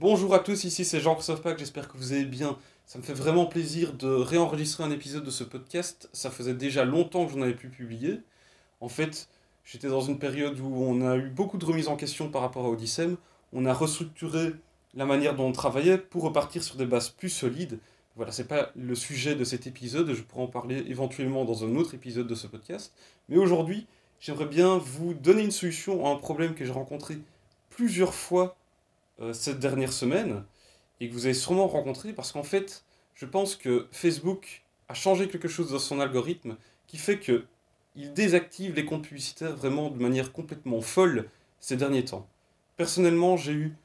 Bonjour à tous, ici c'est Jean-Christophe Pack, j'espère que vous allez bien. Ça me fait vraiment plaisir de réenregistrer un épisode de ce podcast. Ça faisait déjà longtemps que j'en avais pu publier. En fait, j'étais dans une période où on a eu beaucoup de remises en question par rapport à Odyssem. On a restructuré la manière dont on travaillait pour repartir sur des bases plus solides. Voilà, c'est pas le sujet de cet épisode, je pourrais en parler éventuellement dans un autre épisode de ce podcast. Mais aujourd'hui, j'aimerais bien vous donner une solution à un problème que j'ai rencontré plusieurs fois cette dernière semaine et que vous avez sûrement rencontré parce qu'en fait, je pense que Facebook a changé quelque chose dans son algorithme qui fait que il désactive les comptes publicitaires vraiment de manière complètement folle ces derniers temps. Personnellement, j'ai eu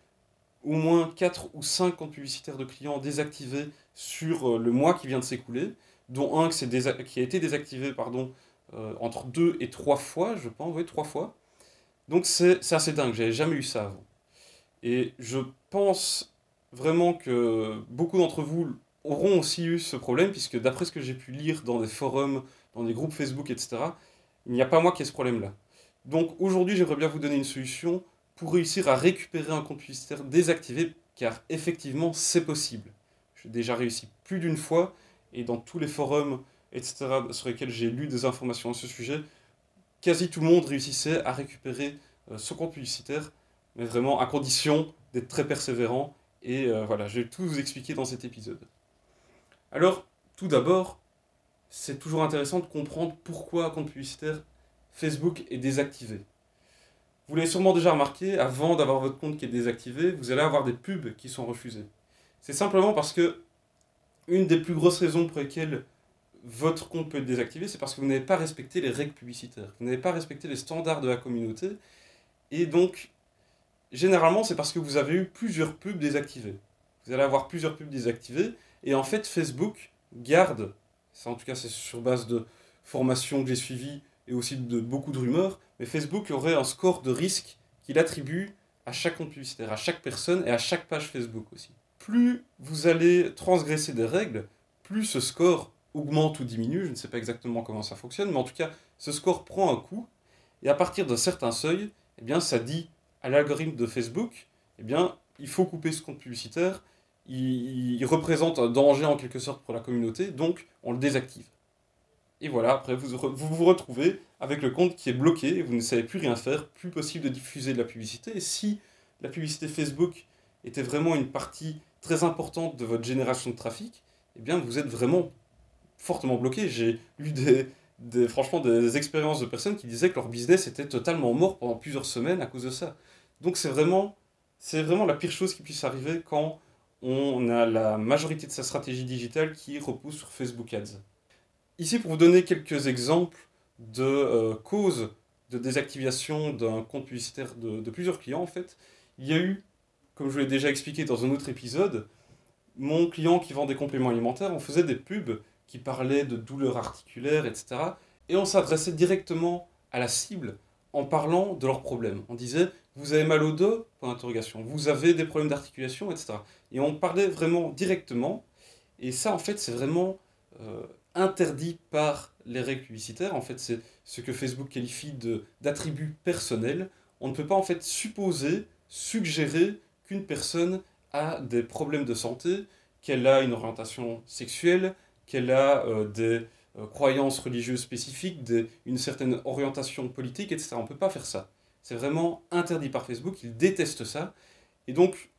au moins 4 ou 5 comptes publicitaires de clients désactivés sur euh, le mois qui vient de s'écouler, dont un qui a été désactivé pardon, euh, entre 2 et 3 fois, je pense, oui, 3 fois. Donc c'est assez dingue, j'avais jamais eu ça avant. Et je pense vraiment que beaucoup d'entre vous auront aussi eu ce problème, puisque d'après ce que j'ai pu lire dans des forums, dans des groupes Facebook, etc., il n'y a pas moi qui ai ce problème-là. Donc aujourd'hui, j'aimerais bien vous donner une solution pour réussir à récupérer un compte publicitaire désactivé, car effectivement, c'est possible. J'ai déjà réussi plus d'une fois, et dans tous les forums, etc., sur lesquels j'ai lu des informations à ce sujet, quasi tout le monde réussissait à récupérer euh, ce compte publicitaire mais vraiment à condition d'être très persévérant. Et euh, voilà, je vais tout vous expliquer dans cet épisode. Alors, tout d'abord, c'est toujours intéressant de comprendre pourquoi compte publicitaire Facebook est désactivé. Vous l'avez sûrement déjà remarqué, avant d'avoir votre compte qui est désactivé, vous allez avoir des pubs qui sont refusées. C'est simplement parce que une des plus grosses raisons pour lesquelles votre compte peut être désactivé, c'est parce que vous n'avez pas respecté les règles publicitaires. Vous n'avez pas respecté les standards de la communauté. Et donc, généralement, c'est parce que vous avez eu plusieurs pubs désactivées. Vous allez avoir plusieurs pubs désactivées, et en fait, Facebook garde, ça en tout cas c'est sur base de formations que j'ai suivies et aussi de beaucoup de rumeurs, mais Facebook aurait un score de risque qu'il attribue à chaque compte publicitaire, à chaque personne et à chaque page Facebook aussi. Plus vous allez transgresser des règles, plus ce score augmente ou diminue, je ne sais pas exactement comment ça fonctionne, mais en tout cas, ce score prend un coup, et à partir d'un certain seuil, eh bien, ça dit à l'algorithme de Facebook, eh bien, il faut couper ce compte publicitaire. Il, représente un danger en quelque sorte pour la communauté, donc on le désactive. Et voilà, après vous vous, retrouvez avec le compte qui est bloqué, vous ne savez plus rien faire, plus possible de diffuser de la publicité. Et si la publicité Facebook était vraiment une partie très importante de votre génération de trafic, eh bien vous êtes vraiment fortement bloqué. J'ai eu des, franchement des expériences de personnes qui disaient que leur business était totalement mort pendant plusieurs semaines à cause de ça. Donc c'est vraiment, c'est vraiment la pire chose qui puisse arriver quand on a la majorité de sa stratégie digitale qui repose sur Facebook Ads. Ici, pour vous donner quelques exemples de euh, causes de désactivation d'un compte publicitaire de, de, plusieurs clients, en fait, il y a eu, comme je vous l'ai déjà expliqué dans un autre épisode, mon client qui vend des compléments alimentaires, on faisait des pubs qui parlaient de douleurs articulaires, etc. Et on s'adressait directement à la cible en parlant de leurs problèmes. On disait vous avez mal au dos? Vous avez des problèmes d'articulation, etc. Et on parlait vraiment directement. Et ça, en fait, c'est vraiment euh, interdit par les règles publicitaires. En fait, c'est ce que Facebook qualifie d'attribut personnel. On ne peut pas, en fait, supposer, suggérer qu'une personne a des problèmes de santé, qu'elle a une orientation sexuelle, qu'elle a euh, des euh, croyances religieuses spécifiques, une certaine orientation politique, etc. On ne peut pas faire ça. C'est vraiment interdit par Facebook, ils détestent ça. Et donc,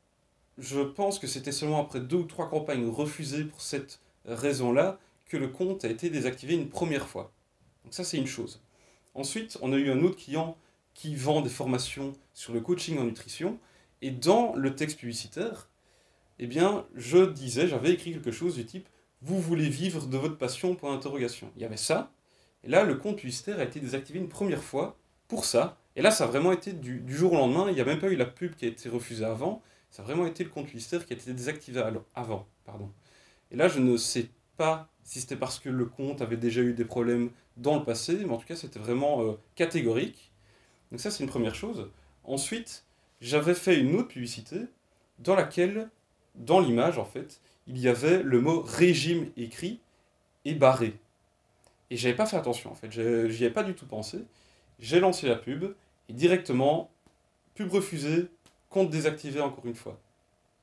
je pense que c'était seulement après deux ou trois campagnes refusées pour cette raison-là que le compte a été désactivé une première fois. Donc ça, c'est une chose. Ensuite, on a eu un autre client qui vend des formations sur le coaching en nutrition. Et dans le texte publicitaire, eh bien, je disais, j'avais écrit quelque chose du type Vous voulez vivre de votre passion pour. Il y avait ça. Et là, le compte publicitaire a été désactivé une première fois pour ça. Et là, ça a vraiment été du, jour au lendemain. Il n'y a même pas eu la pub qui a été refusée avant. Ça a vraiment été le compte publicitaire qui a été désactivé avant. Pardon. Et là, je ne sais pas si c'était parce que le compte avait déjà eu des problèmes dans le passé, mais en tout cas, c'était vraiment euh, catégorique. Donc ça, c'est une première chose. Ensuite, j'avais fait une autre publicité dans laquelle, dans l'image, en fait, il y avait le mot régime écrit et barré. Et j'avais pas fait attention, en fait. J'y avais pas du tout pensé. J'ai lancé la pub, et directement, pub refusée, compte désactivé encore une fois.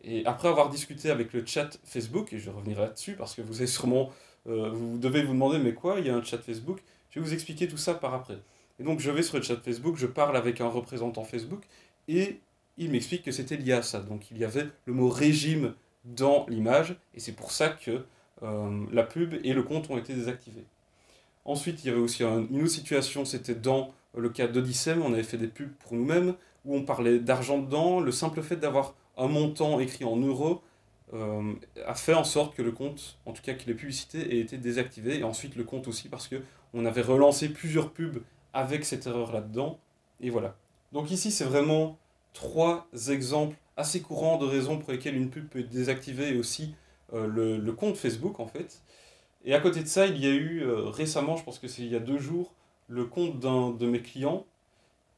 Et après avoir discuté avec le chat Facebook, et je revenir là-dessus parce que vous avez sûrement, euh, vous devez vous demander mais quoi, il y a un chat Facebook, je vais vous expliquer tout ça par après. Et donc je vais sur le chat Facebook, je parle avec un représentant Facebook et il m'explique que c'était lié à ça. Donc il y avait le mot régime dans l'image et c'est pour ça que euh, la pub et le compte ont été désactivés. Ensuite, il y avait aussi une autre situation, c'était dans le cas d'Odyssey, on avait fait des pubs pour nous-mêmes, où on parlait d'argent dedans, le simple fait d'avoir un montant écrit en euros euh, a fait en sorte que le compte, en tout cas que les publicités, aient été désactivées, et ensuite le compte aussi, parce que on avait relancé plusieurs pubs avec cette erreur là-dedans, et voilà. Donc ici, c'est vraiment trois exemples assez courants de raisons pour lesquelles une pub peut être désactivée, et aussi euh, le, le, compte Facebook, en fait. Et à côté de ça, il y a eu euh, récemment, je pense que c'est il y a deux jours, le compte d'un de mes clients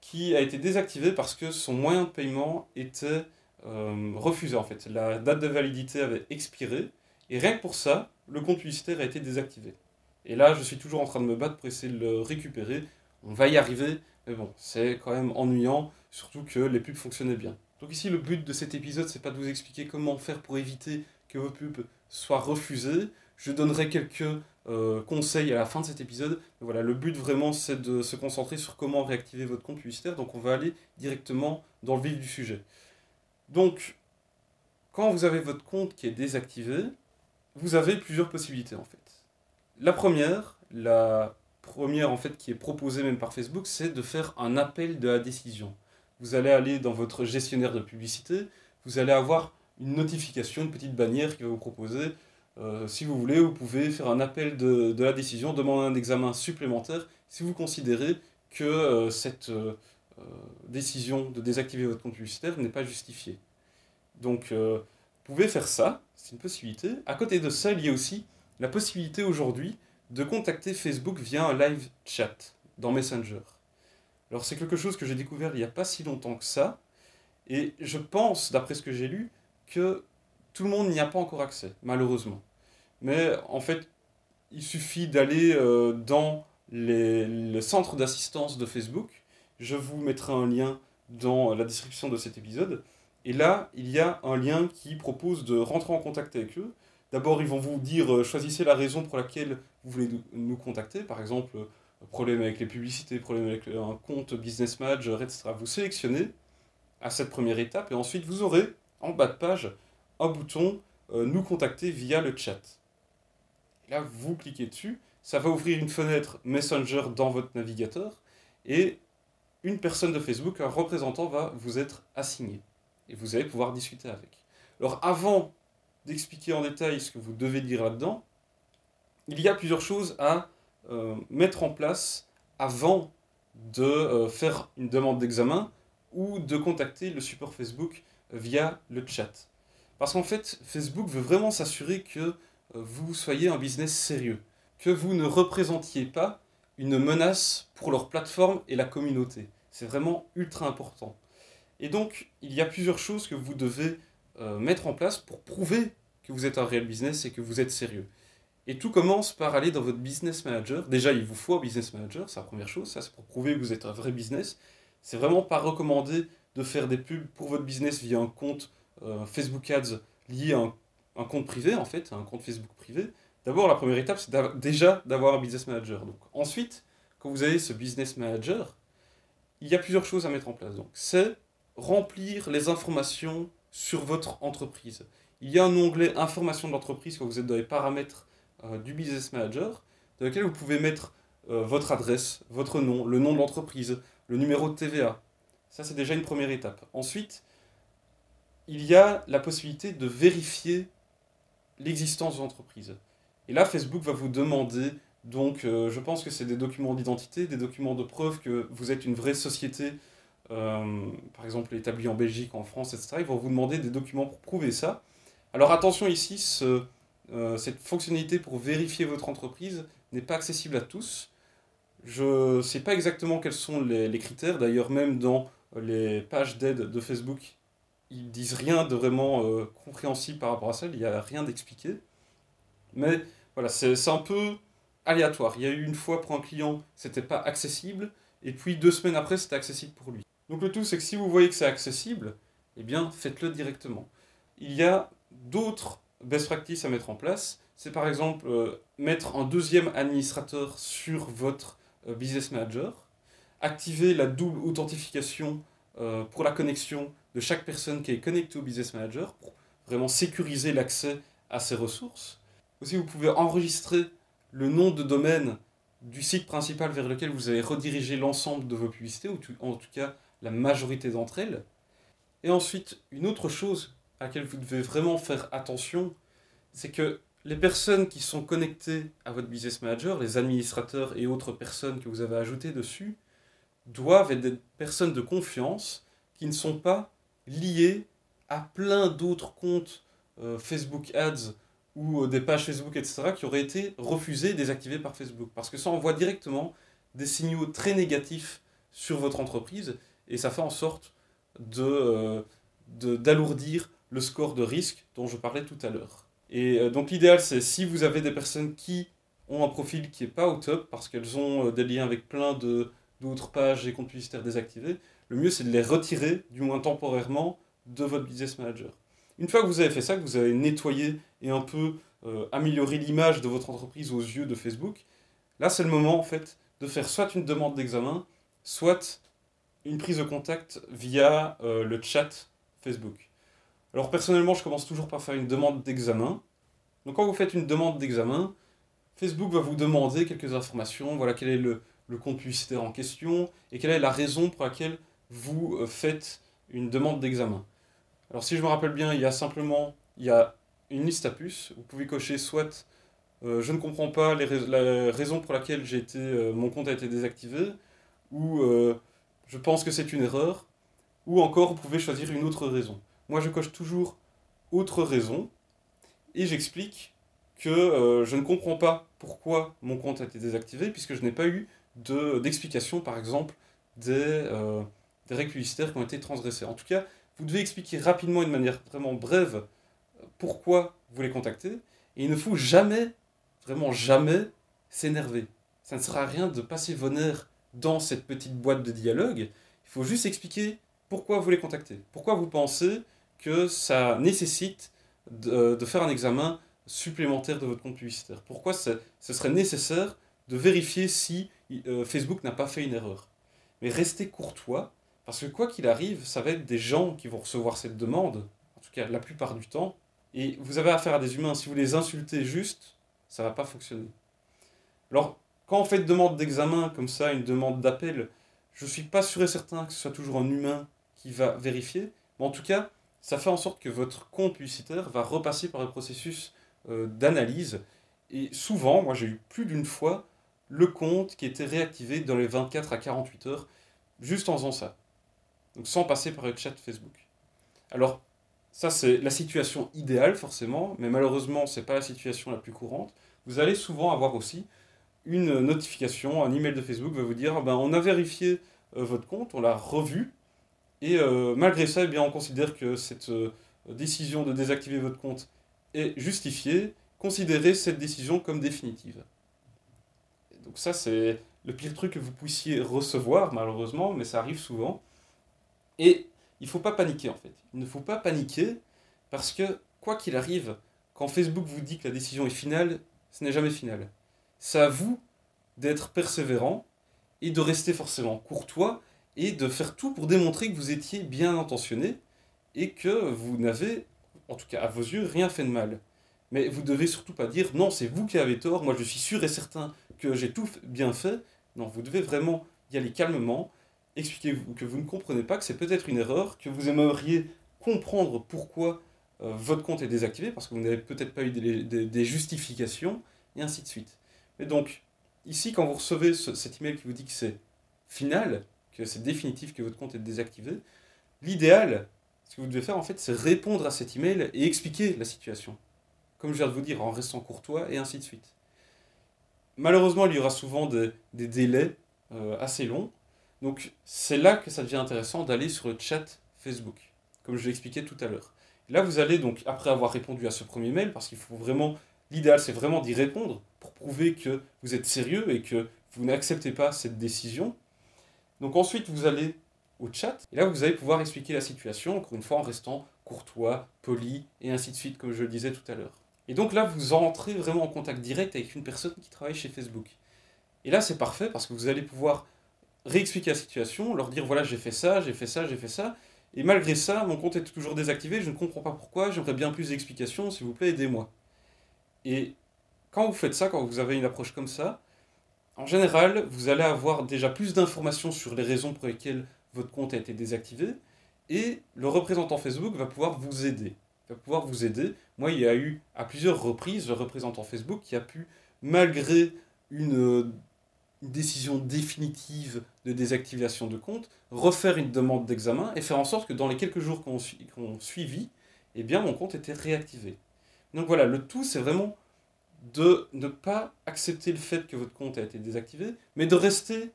qui a été désactivé parce que son moyen de paiement était euh, refusé en fait. La date de validité avait expiré et rien que pour ça, le compte publicitaire a été désactivé. Et là, je suis toujours en train de me battre pour essayer de le récupérer. On va y arriver, mais bon, c'est quand même ennuyant, surtout que les pubs fonctionnaient bien. Donc ici, le but de cet épisode, c'est pas de vous expliquer comment faire pour éviter que vos pubs soient refusées, je donnerai quelques euh, conseils à la fin de cet épisode. voilà, le but vraiment, c'est de se concentrer sur comment réactiver votre compte publicitaire. Donc on va aller directement dans le vif du sujet. Donc, quand vous avez votre compte qui est désactivé, vous avez plusieurs possibilités en fait. La première, la première en fait qui est proposée même par Facebook, c'est de faire un appel de la décision. Vous allez aller dans votre gestionnaire de publicité, vous allez avoir une notification, une petite bannière qui va vous proposer euh, si vous voulez, vous pouvez faire un appel de, la décision, demander un examen supplémentaire si vous considérez que euh, cette euh, décision de désactiver votre compte publicitaire n'est pas justifiée. Donc, vous pouvez faire ça, c'est une possibilité. À côté de ça, il y a aussi la possibilité aujourd'hui de contacter Facebook via un live chat dans Messenger. Alors, c'est quelque chose que j'ai découvert il n'y a pas si longtemps que ça, et je pense, d'après ce que j'ai lu, que tout le monde n'y a pas encore accès, malheureusement. Mais en fait, il suffit d'aller euh, dans les, le centre d'assistance de Facebook. Je vous mettrai un lien dans la description de cet épisode. Et là, il y a un lien qui propose de rentrer en contact avec eux. D'abord, ils vont vous dire, euh, choisissez la raison pour laquelle vous voulez nous contacter. Par exemple, euh, problème avec les publicités, problème avec un compte Business Manager, etc. Vous sélectionnez à cette première étape et ensuite vous aurez en bas de page un bouton euh, Nous contacter via le chat. là, vous cliquez dessus, ça va ouvrir une fenêtre Messenger dans votre navigateur et une personne de Facebook, un représentant, va vous être assigné et vous allez pouvoir discuter avec. Alors, avant d'expliquer en détail ce que vous devez dire là-dedans, il y a plusieurs choses à euh, mettre en place avant de euh, faire une demande d'examen ou de contacter le support Facebook via le chat. Parce qu'en fait, Facebook veut vraiment s'assurer que euh, vous soyez un business sérieux, que vous ne représentiez pas une menace pour leur plateforme et la communauté. C'est vraiment ultra important. Et donc, il y a plusieurs choses que vous devez euh, mettre en place pour prouver que vous êtes un réel business et que vous êtes sérieux. Et tout commence par aller dans votre business manager. Déjà, il vous faut un business manager, c'est la première chose. Ça, c'est pour prouver que vous êtes un vrai business. C'est vraiment pas recommandé de faire des pubs pour votre business via un compte Facebook Ads lié à un, compte privé, en fait, un compte Facebook privé, d'abord, la première étape, c'est déjà d'avoir un business manager. Donc, ensuite, quand vous avez ce business manager, il y a plusieurs choses à mettre en place. C'est remplir les informations sur votre entreprise. Il y a un onglet information de l'entreprise quand vous êtes dans les paramètres euh, du business manager, dans lequel vous pouvez mettre euh, votre adresse, votre nom, le nom de l'entreprise, le numéro de TVA. Ça, c'est déjà une première étape. Ensuite, il y a la possibilité de vérifier l'existence de l'entreprise. Et là, Facebook va vous demander, donc euh, je pense que c'est des documents d'identité, des documents de preuve que vous êtes une vraie société, euh, par exemple établie en Belgique, en France, etc. Ils vont vous demander des documents pour prouver ça. Alors attention ici, euh, cette fonctionnalité pour vérifier votre entreprise n'est pas accessible à tous. Je ne sais pas exactement quels sont les critères, d'ailleurs même dans les pages d'aide de Facebook, ils disent rien de vraiment euh, compréhensible par rapport à ça, il n'y a rien d'expliqué. Mais voilà, c'est un peu aléatoire. Il y a eu une fois pour un client, c'était pas accessible, et puis deux semaines après, c'était accessible pour lui. Donc le tout, c'est que si vous voyez que c'est accessible, eh bien, faites-le directement. il y a d'autres best practices à mettre en place. C'est par exemple euh, mettre un deuxième administrateur sur votre euh, business manager, activer la double authentification euh, pour la connexion de chaque personne qui est connectée au business manager pour vraiment sécuriser l'accès à ces ressources. Aussi, vous pouvez enregistrer le nom de domaine du site principal vers lequel vous allez rediriger l'ensemble de vos publicités, ou en tout cas la majorité d'entre elles. Et ensuite, une autre chose à laquelle vous devez vraiment faire attention, c'est que les personnes qui sont connectées à votre business manager, les administrateurs et autres personnes que vous avez ajoutées dessus, doivent être des personnes de confiance qui ne sont pas liées à plein d'autres comptes euh, Facebook Ads ou euh, des pages Facebook, etc., qui auraient été refusées désactivées par Facebook. Parce que ça envoie directement des signaux très négatifs sur votre entreprise et ça fait en sorte de, euh, d'alourdir le score de risque dont je parlais tout à l'heure. Et donc l'idéal, c'est si vous avez des personnes qui ont un profil qui n'est pas au top, parce qu'elles ont des liens avec plein de, d'autres pages et comptes publicitaires désactivés, le mieux c'est de les retirer, du moins temporairement, de votre business manager. Une fois que vous avez fait ça, que vous avez nettoyé et un peu euh, amélioré l'image de votre entreprise aux yeux de Facebook, là c'est le moment en fait de faire soit une demande d'examen, soit une prise de contact via euh, le chat Facebook. Alors personnellement, je commence toujours par faire une demande d'examen. Donc quand vous faites une demande d'examen, Facebook va vous demander quelques informations, voilà quel est le, le compte publicitaire en question et quelle est la raison pour laquelle vous euh, faites une demande d'examen. Alors si je me rappelle bien, il y a simplement il y a une liste à puces. Vous pouvez cocher soit euh, je ne comprends pas les la raison pour laquelle été, euh, mon compte a été désactivé, ou je pense que c'est une erreur, ou encore vous pouvez choisir une autre raison. Moi je coche toujours autre raison, et j'explique que je ne comprends pas pourquoi mon compte a été désactivé, puisque je n'ai pas eu d'explication, par exemple, des, des règles publicitaires qui ont été transgressées. En tout cas, vous devez expliquer rapidement, de manière vraiment brève, pourquoi vous les contactez. Et il ne faut jamais, vraiment jamais, s'énerver. Ça ne sert à rien de passer vos nerfs dans cette petite boîte de dialogue. Il faut juste expliquer pourquoi vous les contactez. Pourquoi vous pensez que ça nécessite de, faire un examen supplémentaire de votre compte publicitaire? Pourquoi ce serait nécessaire de vérifier si euh, Facebook n'a pas fait une erreur. Mais restez courtois, parce que quoi qu'il arrive, ça va être des gens qui vont recevoir cette demande, en tout cas la plupart du temps, et vous avez affaire à des humains, si vous les insultez juste, ça va pas fonctionner. Alors, quand on fait une demande d'examen comme ça, une demande d'appel, je suis pas sûr et certain que ce soit toujours un humain qui va vérifier, mais en tout cas, ça fait en sorte que votre compte publicitaire va repasser par le processus euh, d'analyse. Et souvent, moi j'ai eu plus d'une fois le compte qui était réactivé dans les 24 à 48 heures, juste en faisant ça. Donc sans passer par le chat Facebook. Alors, ça c'est la situation idéale forcément, mais malheureusement c'est pas la situation la plus courante. Vous allez souvent avoir aussi une notification, un email de Facebook va vous dire ben, on a vérifié euh, votre compte, on l'a revu, et euh, malgré ça, eh bien, on considère que cette euh, décision de désactiver votre compte est justifiée, considérez cette décision comme définitive. Ça c'est le pire truc que vous puissiez recevoir malheureusement, mais ça arrive souvent. Et il ne faut pas paniquer en fait. Il ne faut pas paniquer parce que quoi qu'il arrive, quand Facebook vous dit que la décision est finale, ce n'est jamais final. C'est à vous d'être persévérant et de rester forcément courtois et de faire tout pour démontrer que vous étiez bien intentionné et que vous n'avez, en tout cas à vos yeux, rien fait de mal. Mais vous devez surtout pas dire non, c'est vous qui avez tort, moi je suis sûr et certain que j'ai tout bien fait. Non, vous devez vraiment y aller calmement expliquez que vous ne comprenez pas, que c'est peut-être une erreur, que vous aimeriez comprendre pourquoi euh, votre compte est désactivé, parce que vous n'avez peut-être pas eu des, justifications, et ainsi de suite. Mais donc, ici, quand vous recevez cet email qui vous dit que c'est final, que c'est définitif, que votre compte est désactivé, l'idéal, ce que vous devez faire, en fait, c'est répondre à cet email et expliquer la situation. Comme je viens de vous dire, en restant courtois, et ainsi de suite. Malheureusement, il y aura souvent des, délais euh, assez longs, donc c'est là que ça devient intéressant d'aller sur le chat Facebook, comme je l'expliquais tout à l'heure. Là, vous allez donc, après avoir répondu à ce premier mail, parce qu'il faut vraiment, l'idéal c'est vraiment d'y répondre pour prouver que vous êtes sérieux et que vous n'acceptez pas cette décision. Donc ensuite, vous allez au chat, et là, vous allez pouvoir expliquer la situation, encore une fois, en restant courtois, poli, et ainsi de suite, comme je le disais tout à l'heure. Et donc là, vous entrez vraiment en contact direct avec une personne qui travaille chez Facebook. Et là, c'est parfait parce que vous allez pouvoir réexpliquer la situation, leur dire voilà, j'ai fait ça, j'ai fait ça, j'ai fait ça. Et malgré ça, mon compte est toujours désactivé, je ne comprends pas pourquoi, j'aimerais bien plus d'explications, s'il vous plaît, aidez-moi. Et quand vous faites ça, quand vous avez une approche comme ça, en général, vous allez avoir déjà plus d'informations sur les raisons pour lesquelles votre compte a été désactivé, et le représentant Facebook va pouvoir vous aider. Va pouvoir vous aider. Moi, il y a eu à plusieurs reprises le représentant Facebook qui a pu, malgré une, décision définitive de désactivation de compte, refaire une demande d'examen et faire en sorte que dans les quelques jours qu'on ont suivi, eh bien, mon compte était réactivé. Donc voilà, le tout, c'est vraiment de ne pas accepter le fait que votre compte a été désactivé, mais de rester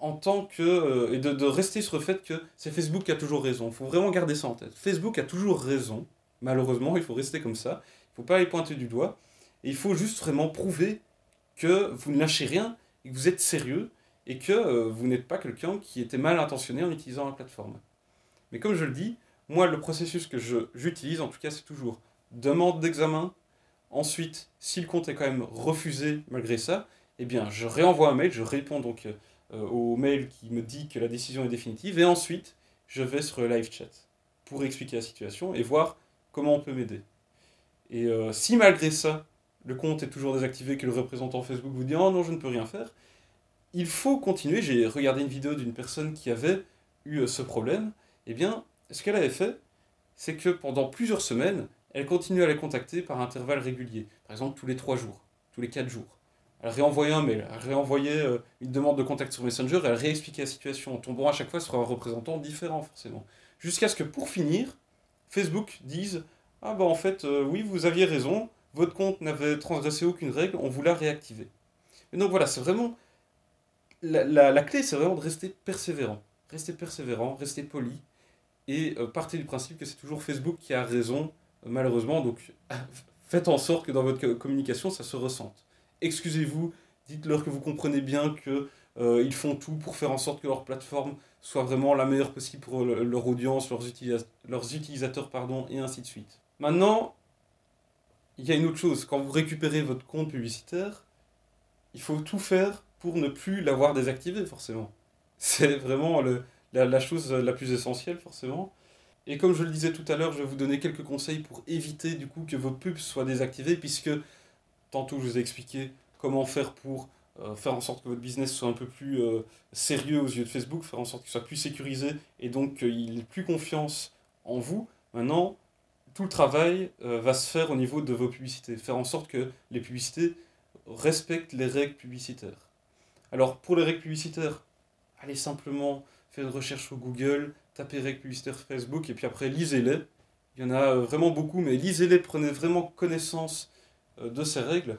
en tant que. Euh, et de, rester sur le fait que c'est Facebook qui a toujours raison. Il faut vraiment garder ça en tête. Facebook a toujours raison. Malheureusement, il faut rester comme ça. Il ne faut pas les pointer du doigt. Et il faut juste vraiment prouver que vous ne lâchez rien et que vous êtes sérieux et que euh, vous n'êtes pas quelqu'un qui était mal intentionné en utilisant la plateforme. Mais comme je le dis, moi, le processus que j'utilise, en tout cas, c'est toujours demande d'examen. Ensuite, si le compte est quand même refusé malgré ça, eh bien, je réenvoie un mail, je réponds donc euh, au mail qui me dit que la décision est définitive, et ensuite, je vais sur le live chat pour expliquer la situation et voir comment on peut m'aider. Et euh, si malgré ça, le compte est toujours désactivé, que le représentant Facebook vous dit oh non, je ne peux rien faire, il faut continuer. J'ai regardé une vidéo d'une personne qui avait eu euh, ce problème. Eh bien, ce qu'elle avait fait, c'est que pendant plusieurs semaines, elle continue à les contacter par intervalles réguliers. Par exemple, tous les trois jours, tous les quatre jours. Elle réenvoyait un mail, elle réenvoyait euh, une demande de contact sur Messenger, elle réexpliquait la situation, en tombant à chaque fois sur un représentant différent, forcément. Jusqu'à ce que, pour finir, Facebook dise Ah, bah en fait, euh, oui, vous aviez raison, votre compte n'avait transgressé aucune règle, on vous l'a réactivé. Et donc voilà, c'est vraiment. La, la, clé, c'est vraiment de rester persévérant. Rester persévérant, rester poli, et euh, partez du principe que c'est toujours Facebook qui a raison, malheureusement, donc faites en sorte que dans votre communication, ça se ressente excusez-vous, dites-leur que vous comprenez bien qu'ils euh, font tout pour faire en sorte que leur plateforme soit vraiment la meilleure possible pour leur audience, leurs, leurs utilisateurs, pardon, et ainsi de suite. Maintenant, il y a une autre chose. Quand vous récupérez votre compte publicitaire, il faut tout faire pour ne plus l'avoir désactivé, forcément. C'est vraiment la, chose la plus essentielle, forcément. Et comme je le disais tout à l'heure, je vais vous donner quelques conseils pour éviter du coup que vos pubs soient désactivées, puisque Tantôt, je vous ai expliqué comment faire pour euh, faire en sorte que votre business soit un peu plus euh, sérieux aux yeux de Facebook, faire en sorte qu'il soit plus sécurisé et donc qu'il ait plus confiance en vous. Maintenant, tout le travail euh, va se faire au niveau de vos publicités, faire en sorte que les publicités respectent les règles publicitaires. Alors, pour les règles publicitaires, allez simplement faire une recherche sur Google, tapez règles publicitaires Facebook et puis après lisez-les. Il y en a vraiment beaucoup, mais lisez-les, prenez vraiment connaissance de ces règles.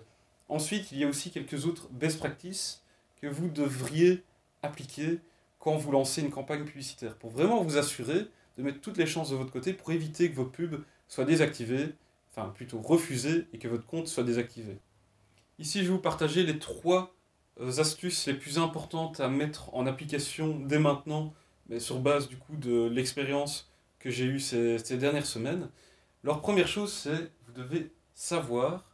Ensuite, il y a aussi quelques autres best practices que vous devriez appliquer quand vous lancez une campagne publicitaire, pour vraiment vous assurer de mettre toutes les chances de votre côté pour éviter que vos pubs soient désactivées, enfin plutôt refusées, et que votre compte soit désactivé. Ici, je vais vous partager les trois euh, astuces les plus importantes à mettre en application dès maintenant, mais sur base du coup de l'expérience que j'ai eue ces, ces dernières semaines. Leur première chose, c'est vous devez savoir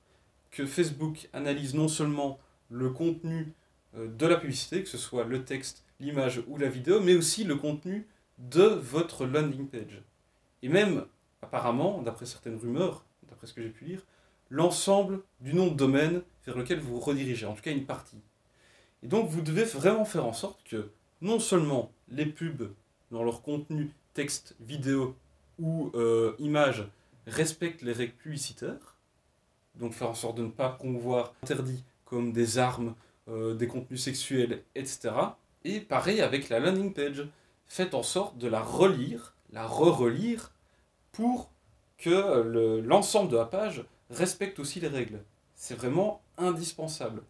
Facebook analyse non seulement le contenu euh, de la publicité, que ce soit le texte, l'image ou la vidéo, mais aussi le contenu de votre landing page. Et même, apparemment, d'après certaines rumeurs, d'après ce que j'ai pu lire, l'ensemble du nom de domaine vers lequel vous vous redirigez, en tout cas une partie. Et donc vous devez vraiment faire en sorte que non seulement les pubs dans leur contenu texte, vidéo ou euh, image respectent les règles publicitaires, donc faire en sorte de ne pas promouvoir interdit comme des armes, euh, des contenus sexuels, etc. Et pareil avec la landing page, faites en sorte de la relire, la re-relire, pour que l'ensemble de la page respecte aussi les règles. C'est vraiment indispensable.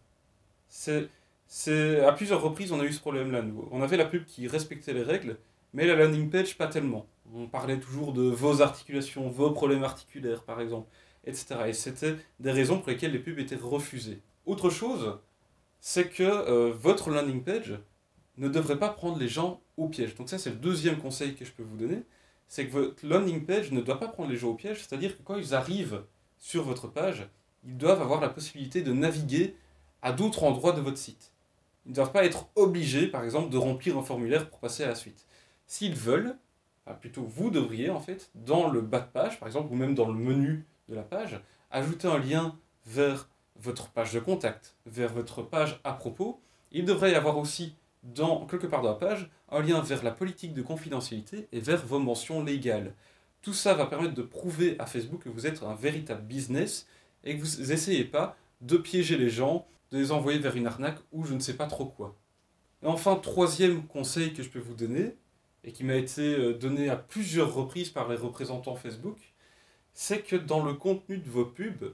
C'est à plusieurs reprises on a eu ce problème-là. On avait la pub qui respectait les règles, mais la landing page pas tellement. On parlait toujours de vos articulations, vos problèmes articulaires par exemple etc. Et c'était des raisons pour lesquelles les pubs étaient refusées. Autre chose, c'est que euh, votre landing page ne devrait pas prendre les gens au piège. Donc ça, c'est le deuxième conseil que je peux vous donner. c'est que votre landing page ne doit pas prendre les gens au piège, c'est-à-dire que quand ils arrivent sur votre page, ils doivent avoir la possibilité de naviguer à d'autres endroits de votre site. Ils ne doivent pas être obligés, par exemple, de remplir un formulaire pour passer à la suite. S'ils veulent, plutôt vous devriez en fait, dans le bas de page, par exemple, ou même dans le menu de la page, ajouter un lien vers votre page de contact, vers votre page à propos. Il devrait y avoir aussi, dans, quelque part dans la page, un lien vers la politique de confidentialité et vers vos mentions légales. Tout ça va permettre de prouver à Facebook que vous êtes un véritable business et que vous n'essayez pas de piéger les gens, de les envoyer vers une arnaque ou je ne sais pas trop quoi. Et enfin, troisième conseil que je peux vous donner, et qui m'a été euh, donné à plusieurs reprises par les représentants Facebook, c'est que dans le contenu de vos pubs,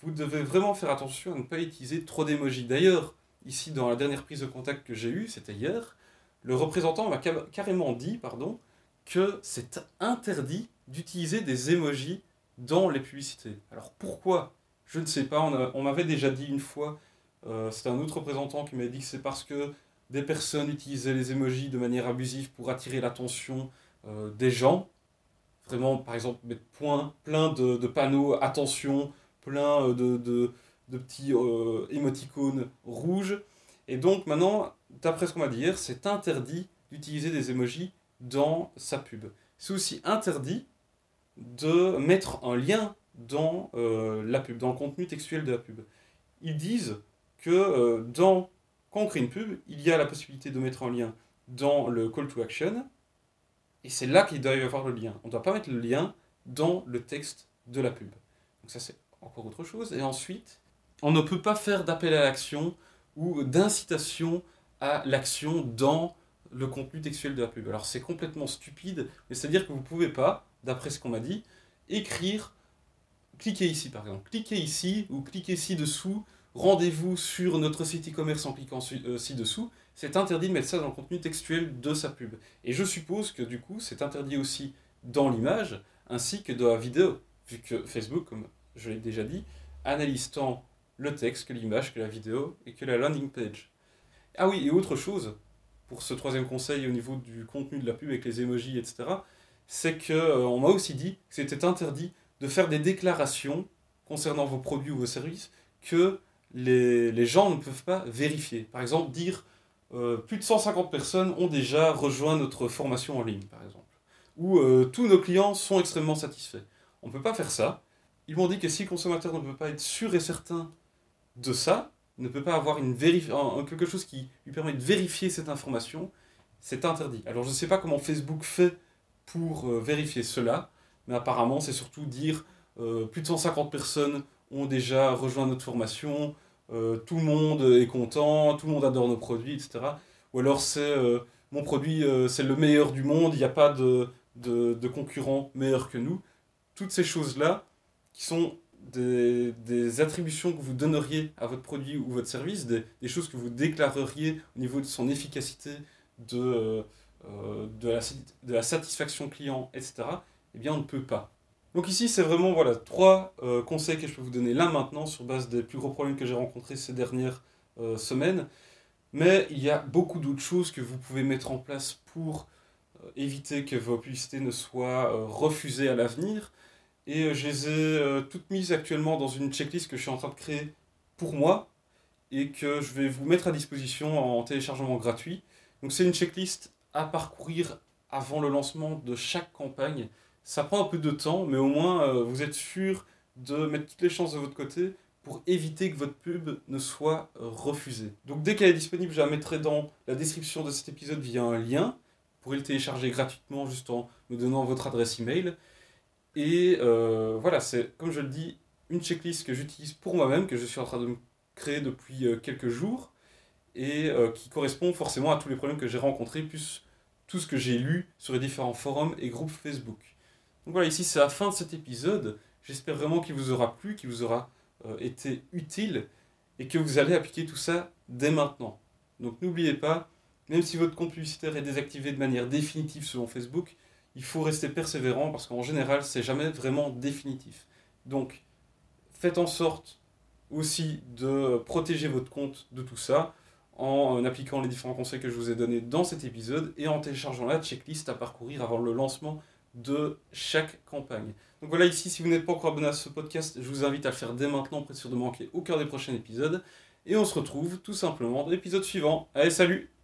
vous devez vraiment faire attention à ne pas utiliser trop d'émojis. D'ailleurs, ici dans la dernière prise de contact que j'ai eue, c'était hier, le représentant m'a carrément dit pardon, que c'est interdit d'utiliser des emojis dans les publicités. Alors pourquoi? Je ne sais pas, on, m'avait déjà dit une fois, euh, c'était un autre représentant qui m'a dit que c'est parce que des personnes utilisaient les emojis de manière abusive pour attirer l'attention euh, des gens. Vraiment, par exemple, mettre point, plein de, panneaux, attention, plein euh, de, petits euh, émoticônes rouges. Et donc maintenant, d'après ce qu'on m'a dit hier, c'est interdit d'utiliser des emojis dans sa pub. C'est aussi interdit de mettre un lien dans la pub, dans le contenu textuel de la pub. Ils disent que dans quand on crée une pub, il y a la possibilité de mettre un lien dans le call to action, et c'est là qu'il doit y avoir le lien. On ne doit pas mettre le lien dans le texte de la pub. Donc ça c'est encore autre chose. Et ensuite, on ne peut pas faire d'appel à l'action ou d'incitation à l'action dans le contenu textuel de la pub. Alors c'est complètement stupide, mais c'est-à-dire que vous ne pouvez pas, d'après ce qu'on m'a dit, écrire, cliquez ici par exemple, cliquez ici ou cliquez ci-dessous rendez-vous sur notre site e-commerce en cliquant euh, ci-dessous, c'est interdit de mettre ça dans le contenu textuel de sa pub. Et je suppose que du coup, c'est interdit aussi dans l'image, ainsi que dans la vidéo, vu que Facebook, comme je l'ai déjà dit, analyse tant le texte que l'image, que la vidéo et que la landing page. Ah oui, et autre chose, pour ce troisième conseil au niveau du contenu de la pub avec les emojis, etc., c'est qu'on euh, m'a aussi dit que c'était interdit de faire des déclarations concernant vos produits ou vos services que les, gens ne peuvent pas vérifier. Par exemple, dire euh, plus de 150 personnes ont déjà rejoint notre formation en ligne, par exemple. Ou euh, tous nos clients sont extrêmement satisfaits. On ne peut pas faire ça. Ils m'ont dit que si le consommateur ne peut pas être sûr et certain de ça, ne peut pas avoir une quelque chose qui lui permet de vérifier cette information, c'est interdit. Alors je ne sais pas comment Facebook fait pour euh, vérifier cela, mais apparemment c'est surtout dire plus de 150 personnes ont déjà rejoint notre formation, euh, tout le monde est content, tout le monde adore nos produits, etc. Ou alors c'est euh, mon produit, euh, c'est le meilleur du monde, il n'y a pas de, de, concurrent meilleur que nous. Toutes ces choses-là, qui sont des, des, attributions que vous donneriez à votre produit ou votre service, des, des choses que vous déclareriez au niveau de son efficacité, de, de la satisfaction client, etc., eh bien on ne peut pas. Donc ici, c'est vraiment voilà, trois euh, conseils que je peux vous donner là maintenant sur base des plus gros problèmes que j'ai rencontrés ces dernières euh, semaines. Mais il y a beaucoup d'autres choses que vous pouvez mettre en place pour euh, éviter que vos publicités ne soient refusées à l'avenir. Et je les ai toutes mises actuellement dans une checklist que je suis en train de créer pour moi et que je vais vous mettre à disposition en téléchargement gratuit. Donc c'est une checklist à parcourir avant le lancement de chaque campagne ça prend un peu de temps, mais au moins euh, vous êtes sûr de mettre toutes les chances de votre côté pour éviter que votre pub ne soit euh, refusée. Donc dès qu'elle est disponible, je la mettrai dans la description de cet épisode via un lien. Vous pourrez le télécharger gratuitement juste en me donnant votre adresse email. Et euh, voilà, c'est comme je le dis, une checklist que j'utilise pour moi-même, que je suis en train de me créer depuis quelques jours, et qui correspond forcément à tous les problèmes que j'ai rencontrés, plus tout ce que j'ai lu sur les différents forums et groupes Facebook. Donc voilà, ici c'est la fin de cet épisode. J'espère vraiment qu'il vous aura plu, qu'il vous aura euh, été utile et que vous allez appliquer tout ça dès maintenant. Donc n'oubliez pas, même si votre compte publicitaire est désactivé de manière définitive selon Facebook, il faut rester persévérant parce qu'en général, c'est jamais vraiment définitif. Donc faites en sorte aussi de protéger votre compte de tout ça en appliquant les différents conseils que je vous ai donnés dans cet épisode et en téléchargeant la checklist à parcourir avant le lancement de chaque campagne. Donc voilà, ici, si vous n'êtes pas encore abonné à ce podcast, je vous invite à le faire dès maintenant pour être sûr de manquer aucun des prochains épisodes. Et on se retrouve tout simplement dans l'épisode suivant. Allez, salut